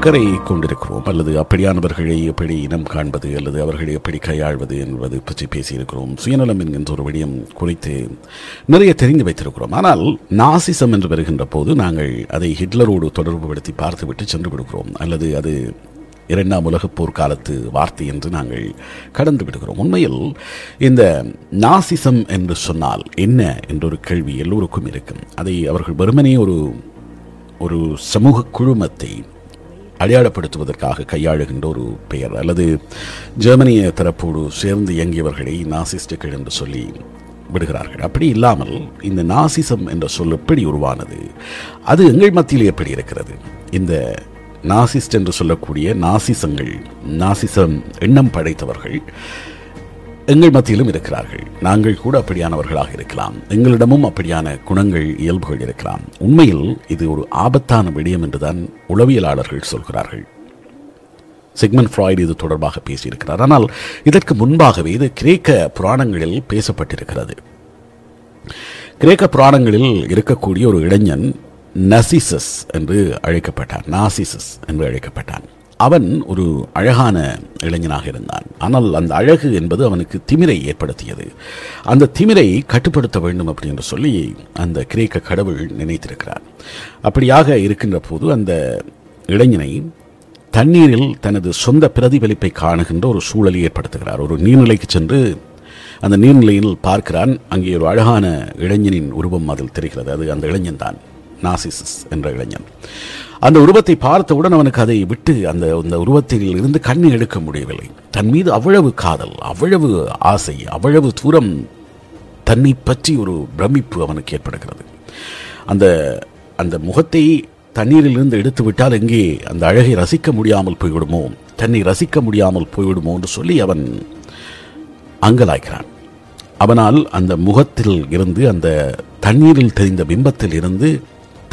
அக்கறை கொண்டிருக்கிறோம். அல்லது அப்படியானவர்களை எப்படி இனம் காண்பது அல்லது அவர்களை எப்படி கையாள்வது என்பது பற்றி பேசியிருக்கிறோம். சுயநலம் என்கின்ற ஒரு விடயம் குறித்து நிறைய தெரிந்து வைத்திருக்கிறோம். ஆனால் நாசிசம் என்று வருகின்ற போது நாங்கள் அதை ஹிட்லரோடு தொடர்புபடுத்தி பார்த்துவிட்டு சென்று விடுகிறோம். அல்லது அது இரண்டாம் உலகப் போர் காலத்து வார்த்தை என்று நாங்கள் கடந்து விடுகிறோம். உண்மையில் இந்த நாசிசம் என்று சொன்னால் என்ன என்ற ஒரு கேள்வி எல்லோருக்கும் இருக்கும். அதை அவர்கள் வெறுமனே ஒரு ஒரு சமூக குழுமத்தை அடையாளப்படுத்துவதற்காக கையாளுகின்ற ஒரு பெயர். அல்லது ஜெர்மனிய தரப்போடு சேர்ந்து இயங்கியவர்களை நாசிஸ்டுகள் என்று சொல்லி விடுகிறார்கள். அப்படி இல்லாமல் இந்த நாசிசம் என்ற சொல் எப்படி உருவானது? அது எங்கள் மத்தியில் எப்படி இருக்கிறது? இந்த நாசிஸ்ட் என்று சொல்லக்கூடிய நாசிசங்கள் நாசிசம் எண்ணம் படைத்தவர்கள் எங்கள் மத்தியிலும் இருக்கிறார்கள். நாங்கள் கூட அப்படியானவர்களாக இருக்கலாம். எங்களிடமும் அப்படியான குணங்கள் இயல்புகள் இருக்கலாம். உண்மையில் இது ஒரு ஆபத்தான விடயம் என்றுதான் உளவியலாளர்கள் சொல்கிறார்கள். சிக்மன் ஃப்ராய்டு இது தொடர்பாக பேசியிருக்கிறார். ஆனால் இதற்கு முன்பாகவே இது கிரேக்க புராணங்களில் பேசப்பட்டிருக்கிறது. கிரேக்க புராணங்களில் இருக்கக்கூடிய ஒரு இளைஞன் நசிசஸ் என்று அழைக்கப்பட்டான். நாசிசஸ் என்று அழைக்கப்பட்டான். அவன் ஒரு அழகான இளைஞனாக இருந்தான். ஆனால் அந்த அழகு என்பது அவனுக்கு திமிரை ஏற்படுத்தியது. அந்த திமிரை கட்டுப்படுத்த வேண்டும் அப்படின்னு சொல்லி அந்த கிரேக்க கடவுள் நினைத்திருக்கிறார். அப்படியாக இருக்கின்ற போது அந்த இளைஞனை தண்ணீரில் தனது சொந்த பிரதிபலிப்பை காணுகின்ற ஒரு சூழலை ஏற்படுத்துகிறார். ஒரு நீர்நிலைக்கு சென்று அந்த நீர்நிலையில் பார்க்கிறான். அங்கே ஒரு அழகான இளைஞனின் உருவம் அதில் தெரிகிறது. அது அந்த இளைஞன் தான் நாசிசஸ் என்ற இளைஞன். அந்த உருவத்தை பார்த்தவுடன் அவனுக்கு அதை விட்டு அந்த அந்த உருவத்தில் இருந்து கண் எடுக்க முடியவில்லை. தன் மீது அவ்வளவு காதல் அவ்வளவு ஆசை அவ்வளவு தூரம் தன்னை பற்றி ஒரு பிரமிப்பு அவனுக்கு ஏற்படுகிறது. அந்த அந்த முகத்தை தண்ணீரிலிருந்து எடுத்து விட்டால் எங்கே அந்த அழகை ரசிக்க முடியாமல் போய்விடுமோ? தன்னை ரசிக்க முடியாமல் போய்விடுமோ என்று சொல்லி அவன் அங்கலாய்க்கிறான் அவனால் அந்த முகத்தில் இருந்து அந்த தண்ணீரில் தெரிந்த பிம்பத்தில் இருந்து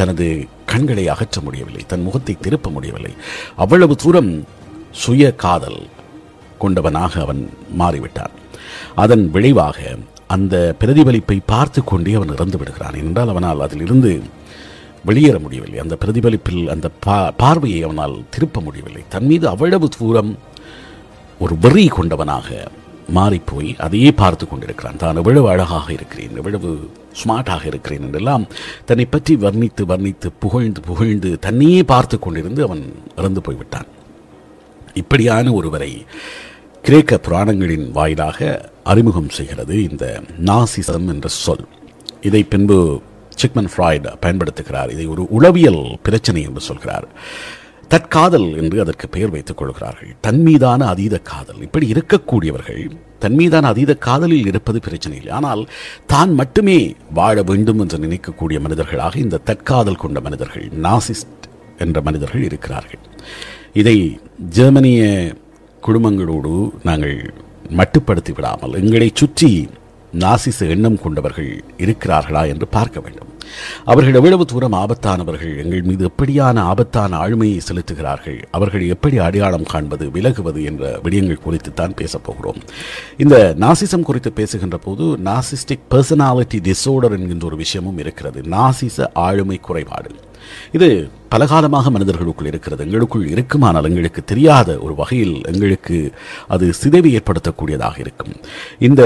தனது கண்களை அகற்ற முடியவில்லை தன் முகத்தை திருப்ப முடியவில்லை. அவ்வளவு தூரம் சுய காதல் கொண்டவனாக அவன் மாறிவிட்டான். அதன் விளைவாக அந்த பிரதிபலிப்பை பார்த்து கொண்டே அவன் இறந்து விடுகிறான். என்றால் அவனால் அதிலிருந்து வெளியேற முடியவில்லை. அந்த பிரதிபலிப்பில் அந்த பா பார்வையை அவனால் திருப்ப முடியவில்லை. தன் மீது அவ்வளவு தூரம் ஒரு வெறி கொண்டவனாக மாறிப்போய் அதையே பார்த்து கொண்டிருக்கிறான். தான் எவ்வளவு அழகாக இருக்கிறேன் எவ்வளவு ஸ்மார்ட்டாக இருக்கிறேன் என்றெல்லாம் தன்னை பற்றி வர்ணித்து வர்ணித்து புகழ்ந்து புகழ்ந்து தன்னையே பார்த்து கொண்டிருந்து அவன் இறந்து போய்விட்டான். இப்படியான ஒருவரை கிரேக்க புராணங்களின் வாயிலாக அறிமுகம் செய்கிறது இந்த நாசிசம் என்ற சொல். இதை பின்பு சிக்மன் ஃப்ராய்டு பயன்படுத்துகிறார். இதை ஒரு உளவியல் பிரச்சனை என்று சொல்கிறார். தற்காதல் என்று அதற்கு பெயர் வைத்துக் கொள்கிறார்கள். தன்மீதான அதீத காதல். இப்படி இருக்கக்கூடியவர்கள் தன்மீதான அதீத காதலில் இருப்பது பிரச்சனை இல்லை. ஆனால் தான் மட்டுமே வாழ வேண்டும் என்று நினைக்கக்கூடிய மனிதர்களாக இந்த தற்காதல் கொண்ட மனிதர்கள் நாசிஸ்ட் என்ற மனிதர்கள் இருக்கிறார்கள். இதை ஜெர்மனிய குடும்பங்களோடு நாங்கள் மட்டுப்படுத்தி விடாமல் எங்களை சுற்றி நாசிச எண்ணம் கொண்டவர்கள் இருக்கிறார்களா என்று பார்க்க வேண்டும். அவர்கள் எவ்வளவு தூரம் ஆபத்தானவர்கள் எங்கள் மீது எப்படியான ஆபத்தான ஆளுமையை செலுத்துகிறார்கள் அவர்கள் எப்படி அடையாளம் காண்பது விலகுவது என்ற விடயங்கள் குறித்து தான் பேசப் போகிறோம். இந்த நாசிசம் குறித்து பேசுகின்ற போது நாசிஸ்டிக் பர்சனாலிட்டி டிசோர்டர் என்கின்ற ஒரு விஷயமும் இருக்கிறது. நாசிச ஆளுமை குறைபாடு. இது பலகாலமாக மனிதர்களுக்குள் இருக்கிறது. எங்களுக்குள் இருக்குமானால் எங்களுக்கு தெரியாத ஒரு வகையில் எங்களுக்கு அது சிதைவை ஏற்படுத்தக்கூடியதாக இருக்கும். இந்த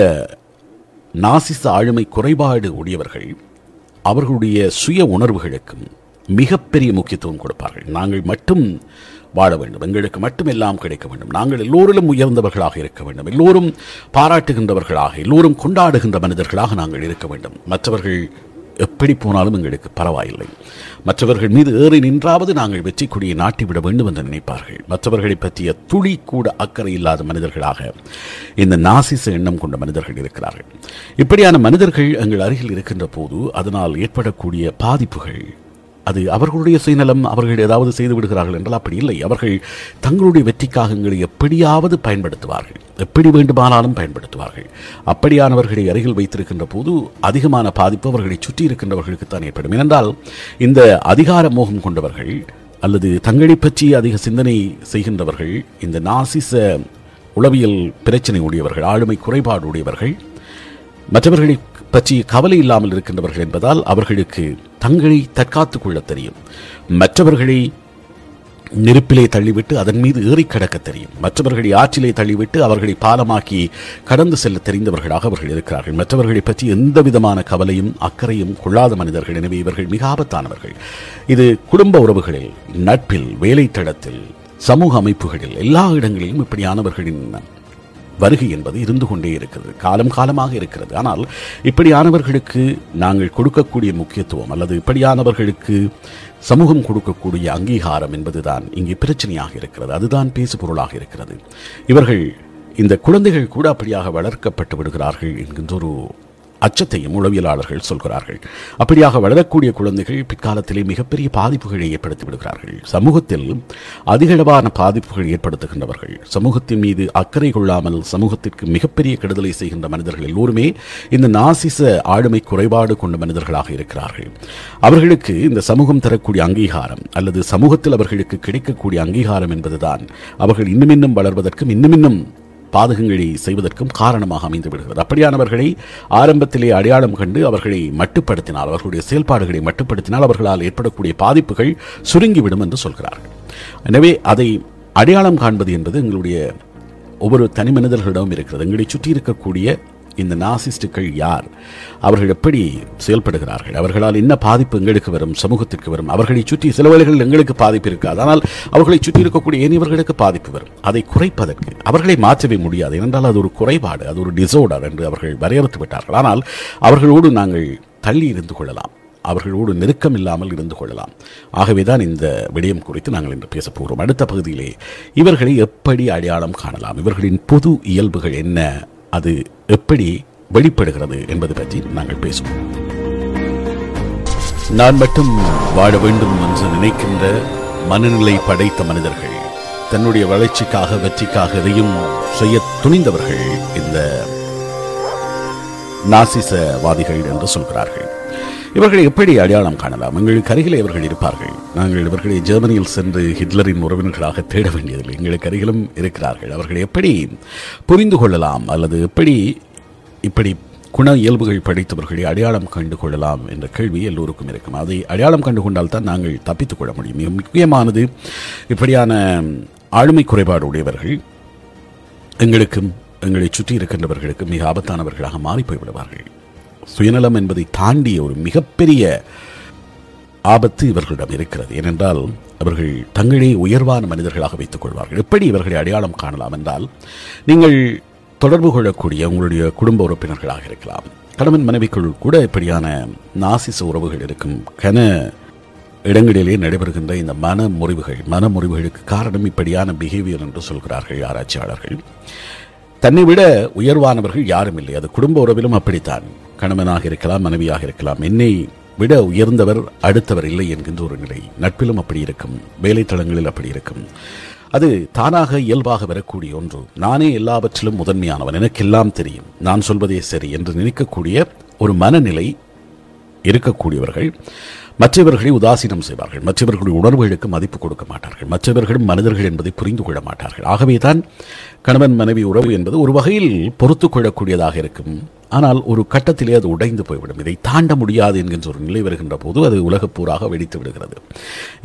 நாசிச ஆளுமை குறைபாடு உடையவர்கள் அவர்களுடைய சுய உணர்வுகளுக்கும் மிகப்பெரிய முக்கியத்துவம் கொடுப்பார்கள். நாங்கள் மட்டும் வாழ வேண்டும். எங்களுக்கு மட்டும் எல்லாம் கிடைக்க வேண்டும். நாங்கள் எல்லோரிலும் உயர்ந்தவர்களாக இருக்க வேண்டும். எல்லோரும் பாராட்டுகின்றவர்களாக எல்லோரும் கொண்டாடுகின்ற மனிதர்களாக நாங்கள் இருக்க வேண்டும். மற்றவர்கள் எப்படி போனாலும் எங்களுக்கு பரவாயில்லை. மற்றவர்கள் மீது ஏறி நின்றாவது நாங்கள் வெற்றி கொடியை நாட்டிவிட வேண்டும் என்று நினைப்பார்கள். மற்றவர்களை பற்றிய துளி கூட அக்கறை இல்லாத மனிதர்களாக இந்த நாசிச எண்ணம் கொண்ட மனிதர்கள் இருக்கிறார்கள். இப்படியான மனிதர்கள் எங்கள் அருகில் இருக்கின்ற போது அதனால் ஏற்படக்கூடிய பாதிப்புகள் அது அவர்களுடைய சுயநலம் அவர்கள் ஏதாவது செய்து விடுகிறார்கள் என்றால் அப்படி இல்லை. அவர்கள் தங்களுடைய வெற்றிக்காக எங்களை எப்படியாவது பயன்படுத்துவார்கள். எப்படி வேண்டுமானாலும் பயன்படுத்துவார்கள். அப்படியானவர்களை அருகில் வைத்திருக்கின்ற போது அதிகமான பாதிப்பு அவர்களை சுற்றி இருக்கின்றவர்களுக்கு தான் ஏற்படும். ஏனென்றால் இந்த அதிகார மோகம் கொண்டவர்கள் அல்லது தங்களை பற்றி அதிக சிந்தனை செய்கின்றவர்கள் இந்த நாசிச உளவியல் பிரச்சனை உடையவர்கள் ஆளுமை குறைபாடு உடையவர்கள் மற்றவர்களை பற்றி கவலை இல்லாமல் இருக்கின்றவர்கள் என்பதால் அவர்களுக்கு தங்களை தற்காத்துக் கொள்ள தெரியும். மற்றவர்களை நெருப்பிலே தள்ளிவிட்டு அதன் மீது ஏறி கடக்க தெரியும். மற்றவர்களை ஆற்றிலே தள்ளிவிட்டு அவர்களை பாலமாக்கி கடந்து செல்ல தெரிந்தவர்களாக அவர்கள் இருக்கிறார்கள். மற்றவர்களை பற்றி எந்த விதமான கவலையும் அக்கறையும் கொள்ளாத மனிதர்கள். எனவே இவர்கள் மிக ஆபத்தானவர்கள். இது குடும்ப உறவுகளில் நட்பில் வேலைத்தளத்தில் சமூக அமைப்புகளில் எல்லா இடங்களிலும் இப்படியானவர்களின் வருகை என்பது இருந்து கொண்டே இருக்கிறது காலம் காலமாக இருக்கிறது. ஆனால் இப்படியானவர்களுக்கு நாங்கள் கொடுக்கக்கூடிய முக்கியத்துவம் அல்லது இப்படியானவர்களுக்கு சமூகம் கொடுக்கக்கூடிய அங்கீகாரம் என்பதுதான் இங்கே பிரச்சனையாக இருக்கிறது. அதுதான் பேசு பொருளாக இருக்கிறது. இவர்கள் இந்த குழந்தைகள் கூட அப்படியாக வளர்க்கப்பட்டு விடுகிறார்கள் என்கின்ற ஒரு அச்சத்தையும் உளவியலாளர்கள் சொல்கிறார்கள். அப்படியாக வளரக்கூடிய குழந்தைகள் பிற்காலத்திலே மிகப்பெரிய பாதிப்புகளை ஏற்படுத்தி விடுகிறார்கள். சமூகத்தில் அதிகளவான பாதிப்புகள் ஏற்படுத்துகின்றவர்கள். சமூகத்தின் மீது அக்கறை கொள்ளாமல் சமூகத்திற்கு மிகப்பெரிய கெடுதலை செய்கின்ற மனிதர்கள் எல்லோருமே இந்த நாசிச ஆளுமை குறைபாடு கொண்ட மனிதர்களாக இருக்கிறார்கள். அவர்களுக்கு இந்த சமூகம் தரக்கூடிய அங்கீகாரம் அல்லது சமூகத்தில் அவர்களுக்கு கிடைக்கக்கூடிய அங்கீகாரம் என்பதுதான். அவர்கள் இன்னும் இன்னும் வளர்வதற்கும் இன்னும் இன்னும் பாதகங்களை செய்வதற்கும் காரணமாக அமைந்து விடுகிறது. அப்படியானவர்களை ஆரம்பத்திலே அடையாளம் கண்டு அவர்களை மட்டுப்படுத்தினால் அவர்களுடைய செயல்பாடுகளை மட்டுப்படுத்தினால் அவர்களால் ஏற்படக்கூடிய பாதிப்புகள் சுருங்கிவிடும் என்று சொல்கிறார்கள். எனவே அதை அடையாளம் காண்பது என்பது எங்களுடைய ஒவ்வொரு தனி மனிதர்களிடமும் இருக்கிறது. எங்களை சுற்றி இருக்கக்கூடிய இந்த நாசிஸ்டுகள் யார்? அவர்கள் எப்படி செயல்படுகிறார்கள்? அவர்களால் என்ன பாதிப்பு எங்களுக்கு வரும்? சமூகத்திற்கு வரும்? அவர்களை சுற்றி சில வேளைகளில் எங்களுக்கு பாதிப்பு இருக்காது. ஆனால் அவர்களை சுற்றி இருக்கக்கூடிய ஏனியவர்களுக்கு பாதிப்பு வரும். அதை குறைப்பதற்கு அவர்களை மாற்றவே முடியாது. ஏனென்றால் அது ஒரு குறைபாடு அது ஒரு டிசோர்டர் என்று அவர்கள் வரையறுத்து விட்டார்கள். ஆனால் அவர்களோடு நாங்கள் தள்ளி இருந்து கொள்ளலாம். அவர்களோடு நெருக்கம் இல்லாமல் இருந்து கொள்ளலாம். ஆகவேதான் இந்த விடயம் குறித்து நாங்கள் இன்று பேசப் போகிறோம். அடுத்த பகுதியிலே இவர்களை எப்படி அடையாளம் காணலாம்? இவர்களின் பொது இயல்புகள் என்ன? அது எப்படி வெளிப்படுகிறது என்பது பற்றி நாங்கள் பேசுவோம். நான் மட்டும் வாழ வேண்டும் என்று நினைக்கின்ற மனநிலை படைத்த மனிதர்கள் தன்னுடைய வளர்ச்சிக்காக வெற்றிக்காக எதையும் செய்ய துணிந்தவர்கள் இந்த நாசிசவாதிகள் என்று சொல்கிறார்கள். இவர்களை எப்படி அடையாளம் காணலாம்? எங்களுக்கு அருகிலே இவர்கள் இருப்பார்கள். நாங்கள் இவர்களை ஜெர்மனியில் சென்று ஹிட்லரின் உறவினர்களாக தேட வேண்டியதில்லை. எங்களுக்கு அருகிலும் இருக்கிறார்கள். அவர்களை எப்படி புரிந்து கொள்ளலாம்? அல்லது எப்படி இப்படி குண இயல்புகள் படித்தவர்களை அடையாளம் கண்டு கொள்ளலாம் என்ற கேள்வி எல்லோருக்கும் இருக்கும். அதை அடையாளம் கண்டு கொண்டால் தான் நாங்கள் தப்பித்துக் கொள்ள முடியும். மிக முக்கியமானது இப்படியான ஆளுமை குறைபாடு உடையவர்கள் எங்களுக்கும் எங்களை சுற்றி இருக்கின்றவர்களுக்கு மிக ஆபத்தானவர்களாக மாறி போய்விடுவார்கள். சுயநலம் என்பதை தாண்டிய ஒரு மிகப்பெரிய ஆபத்து இவர்களிடம் இருக்கிறது. ஏனென்றால் அவர்கள் தங்களே உயர்வான மனிதர்களாக வைத்துக் கொள்வார்கள். எப்படி இவர்களை அடையாளம் காணலாம் என்றால் நீங்கள் தொடர்பு கொள்ளக்கூடிய உங்களுடைய குடும்ப உறுப்பினர்களாக இருக்கலாம். கணவன் மனைவிக்குள் கூட இப்படியான நாசிச உறவுகள் இருக்கும் கன இடங்களிலே நடைபெறுகின்ற இந்த மன முறிவுகள் மன முறிவுகளுக்கு காரணம் இப்படியான பிஹேவியர் என்று சொல்கிறார்கள் ஆராய்ச்சியாளர்கள். தன்னை விட உயர்வானவர்கள் யாரும் இல்லை. அது குடும்ப உறவிலும் அப்படித்தான். கணவனாக இருக்கலாம் மனைவியாக இருக்கலாம். என்னை விட உயர்ந்தவர் அடுத்தவர் இல்லை என்கின்ற ஒரு நிலை. நட்பிலும் அப்படி இருக்கும். வேலைத்தளங்களில் அப்படி இருக்கும். அது தானாக இயல்பாக வரக்கூடிய ஒன்று. நானே எல்லாவற்றிலும் முதன்மையானவன். எனக்கெல்லாம் தெரியும். நான் சொல்வதே சரி என்று நினைக்கக்கூடிய ஒரு மனநிலை இருக்கக்கூடியவர்கள் மற்றவர்களை உதாசீனம் செய்வார்கள். மற்றவர்களுடைய உணர்வுகளுக்கு மதிப்பு கொடுக்க மாட்டார்கள். மற்றவர்களும் மனிதர்கள் என்பதை புரிந்து கொள்ள மாட்டார்கள். ஆகவே தான் கணவன் மனைவி உறவு என்பது ஒரு வகையில் பொறுத்து கொள்ளக்கூடியதாக இருக்கும். ஆனால் ஒரு கட்டத்திலே அது உடைந்து போய்விடும். இதை தாண்ட முடியாது என்கின்ற ஒரு நிலை வருகின்ற போது அது உலகப்பூராக வெடித்து விடுகிறது.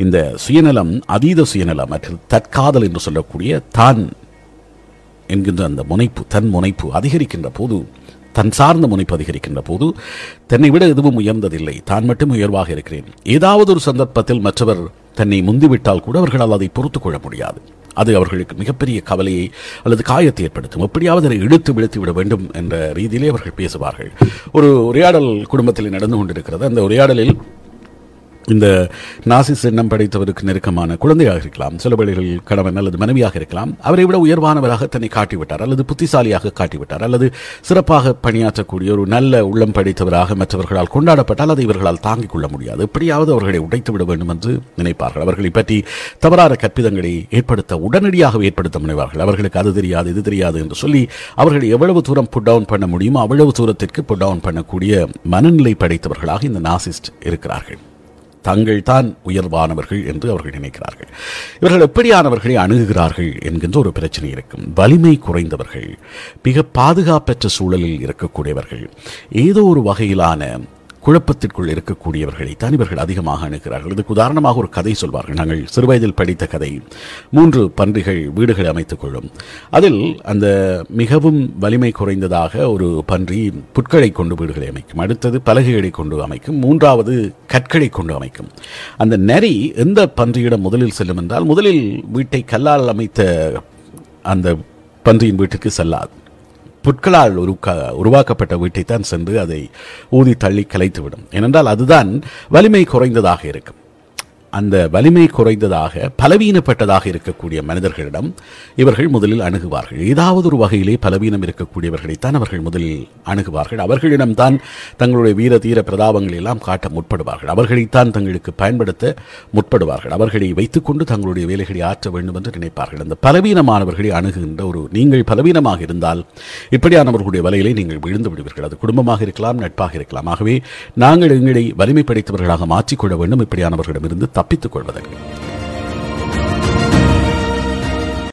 இந்த சுயநலம் அதீத சுயநலம் மற்றும் தற்காதல் என்று சொல்லக்கூடிய தான் என்கின்ற அந்த முனைப்பு தன் முனைப்பு அதிகரிக்கின்ற போது தன் சார்ந்த முனைப்பு அதிகரிக்கின்ற போது தன்னை விட எதுவும் உயர்ந்ததில்லை. தான் மட்டும் உயர்வாக இருக்கிறேன். ஏதாவது ஒரு சந்தர்ப்பத்தில் மற்றவர் தன்னை முந்திவிட்டால் கூட அவர்களால் அதை பொறுத்துக்கொள்ள முடியாது. அது அவர்களுக்கு மிகப்பெரிய கவலையை அல்லது காயத்தை ஏற்படுத்தும். எப்படியாவது அதை இழுத்து விழுத்து விட வேண்டும் என்ற ரீதியிலே அவர்கள் பேசுவார்கள். ஒரு உரையாடல் குடும்பத்தில் நடந்து கொண்டிருக்கிறது. அந்த உரையாடலில் இந்த நாசிஸ் எண்ணம் படைத்தவருக்கு நெருக்கமான குழந்தையாக இருக்கலாம். சில வேளைகளில் கணவன் அல்லது மனைவியாக இருக்கலாம். அவரை விட உயர்வானவராக தன்னை காட்டிவிட்டார். அல்லது புத்திசாலியாக காட்டிவிட்டார். அல்லது சிறப்பாக பணியாற்றக்கூடிய ஒரு நல்ல உள்ளம் படைத்தவராக மற்றவர்களால் கொண்டாடப்பட்டால் அதை இவர்களால் தாங்கிக் கொள்ள முடியாது. எப்படியாவது அவர்களை உடைத்து விட வேண்டும் என்று நினைப்பார்கள். அவர்களை பற்றி தவறான கற்பிதங்களை ஏற்படுத்த உடனடியாக ஏற்படுத்த முனைவார்கள். அவர்களுக்கு அது தெரியாது இது தெரியாது என்று சொல்லி அவர்களை எவ்வளவு தூரம் புட் டவுன் பண்ண முடியுமோ அவ்வளவு தூரத்திற்கு புட் டவுன் பண்ணக்கூடிய மனநிலை படைத்தவர்களாக இந்த நாசிஸ்ட் இருக்கிறார்கள். தங்கள் தான் உயர்வானவர்கள் என்று அவர்கள் நினைக்கிறார்கள். இவர்கள் எப்படியானவர்களை அணுகுகிறார்கள் என்கின்ற ஒரு பிரச்சனை இருக்கும். வலிமை குறைந்தவர்கள் மிக பாதுகாப்பற்ற சூழலில் இருக்கக்கூடியவர்கள் ஏதோ ஒரு வகையிலான குழப்பத்திற்குள் இருக்கக்கூடியவர்களை தான் இவர்கள் அதிகமாக அணுகிறார்கள். இதுக்கு உதாரணமாக ஒரு கதை சொல்வார்கள். நாங்கள் சிறுவயதில் படித்த கதை. மூன்று பன்றிகள் வீடுகளை அமைத்துக் கொள்ளும். அதில் அந்த மிகவும் வலிமை குறைந்ததாக ஒரு பன்றி புட்களை கொண்டு வீடுகளை அமைக்கும். அடுத்தது பலகைகளை கொண்டு அமைக்கும். மூன்றாவது கற்களை கொண்டு அமைக்கும். அந்த நரி எந்த பன்றியிடம் முதலில் செல்லும் என்றால் முதலில் வீட்டை கல்லால் அமைத்த அந்த பன்றியின் வீட்டுக்கு செல்லாது. புற்களால் உருக்கா உருவாக்கப்பட்ட வீட்டைத்தான் சென்று அதை ஊதி தள்ளி கலைத்துவிடும். ஏனென்றால் அதுதான் வலிமை குறைந்ததாக இருக்கும். அந்த வலிமை குறைந்ததாக பலவீனப்பட்டதாக இருக்கக்கூடிய மனிதர்களிடம் இவர்கள் முதலில் அணுகுவார்கள். ஏதாவது ஒரு வகையிலே பலவீனம் இருக்கக்கூடியவர்களைத்தான் அவர்கள் முதலில் அணுகுவார்கள். அவர்களிடம்தான் தங்களுடைய வீர தீர பிரதாபங்களை எல்லாம் காட்ட முற்படுவார்கள். அவர்களைத்தான் தங்களுக்கு பயன்படுத்த முற்படுவார்கள். அவர்களை வைத்துக்கொண்டு தங்களுடைய வேலைகளை ஆற்ற வேண்டும் என்று நினைப்பார்கள். அந்த பலவீனமானவர்களை அணுகுகின்ற ஒரு நீங்கள் பலவீனமாக இருந்தால் இப்படியானவர்களுடைய வலையிலே நீங்கள் விழுந்து விடுவீர்கள். அது குடும்பமாக இருக்கலாம் நட்பாக இருக்கலாம். ஆகவே நாங்கள் எங்களை வலிமை படைத்தவர்களாக மாற்றிக்கொள்ள வேண்டும். இப்படியானவர்களிடமிருந்து தப்பித்துக் கொள்வதற்கு.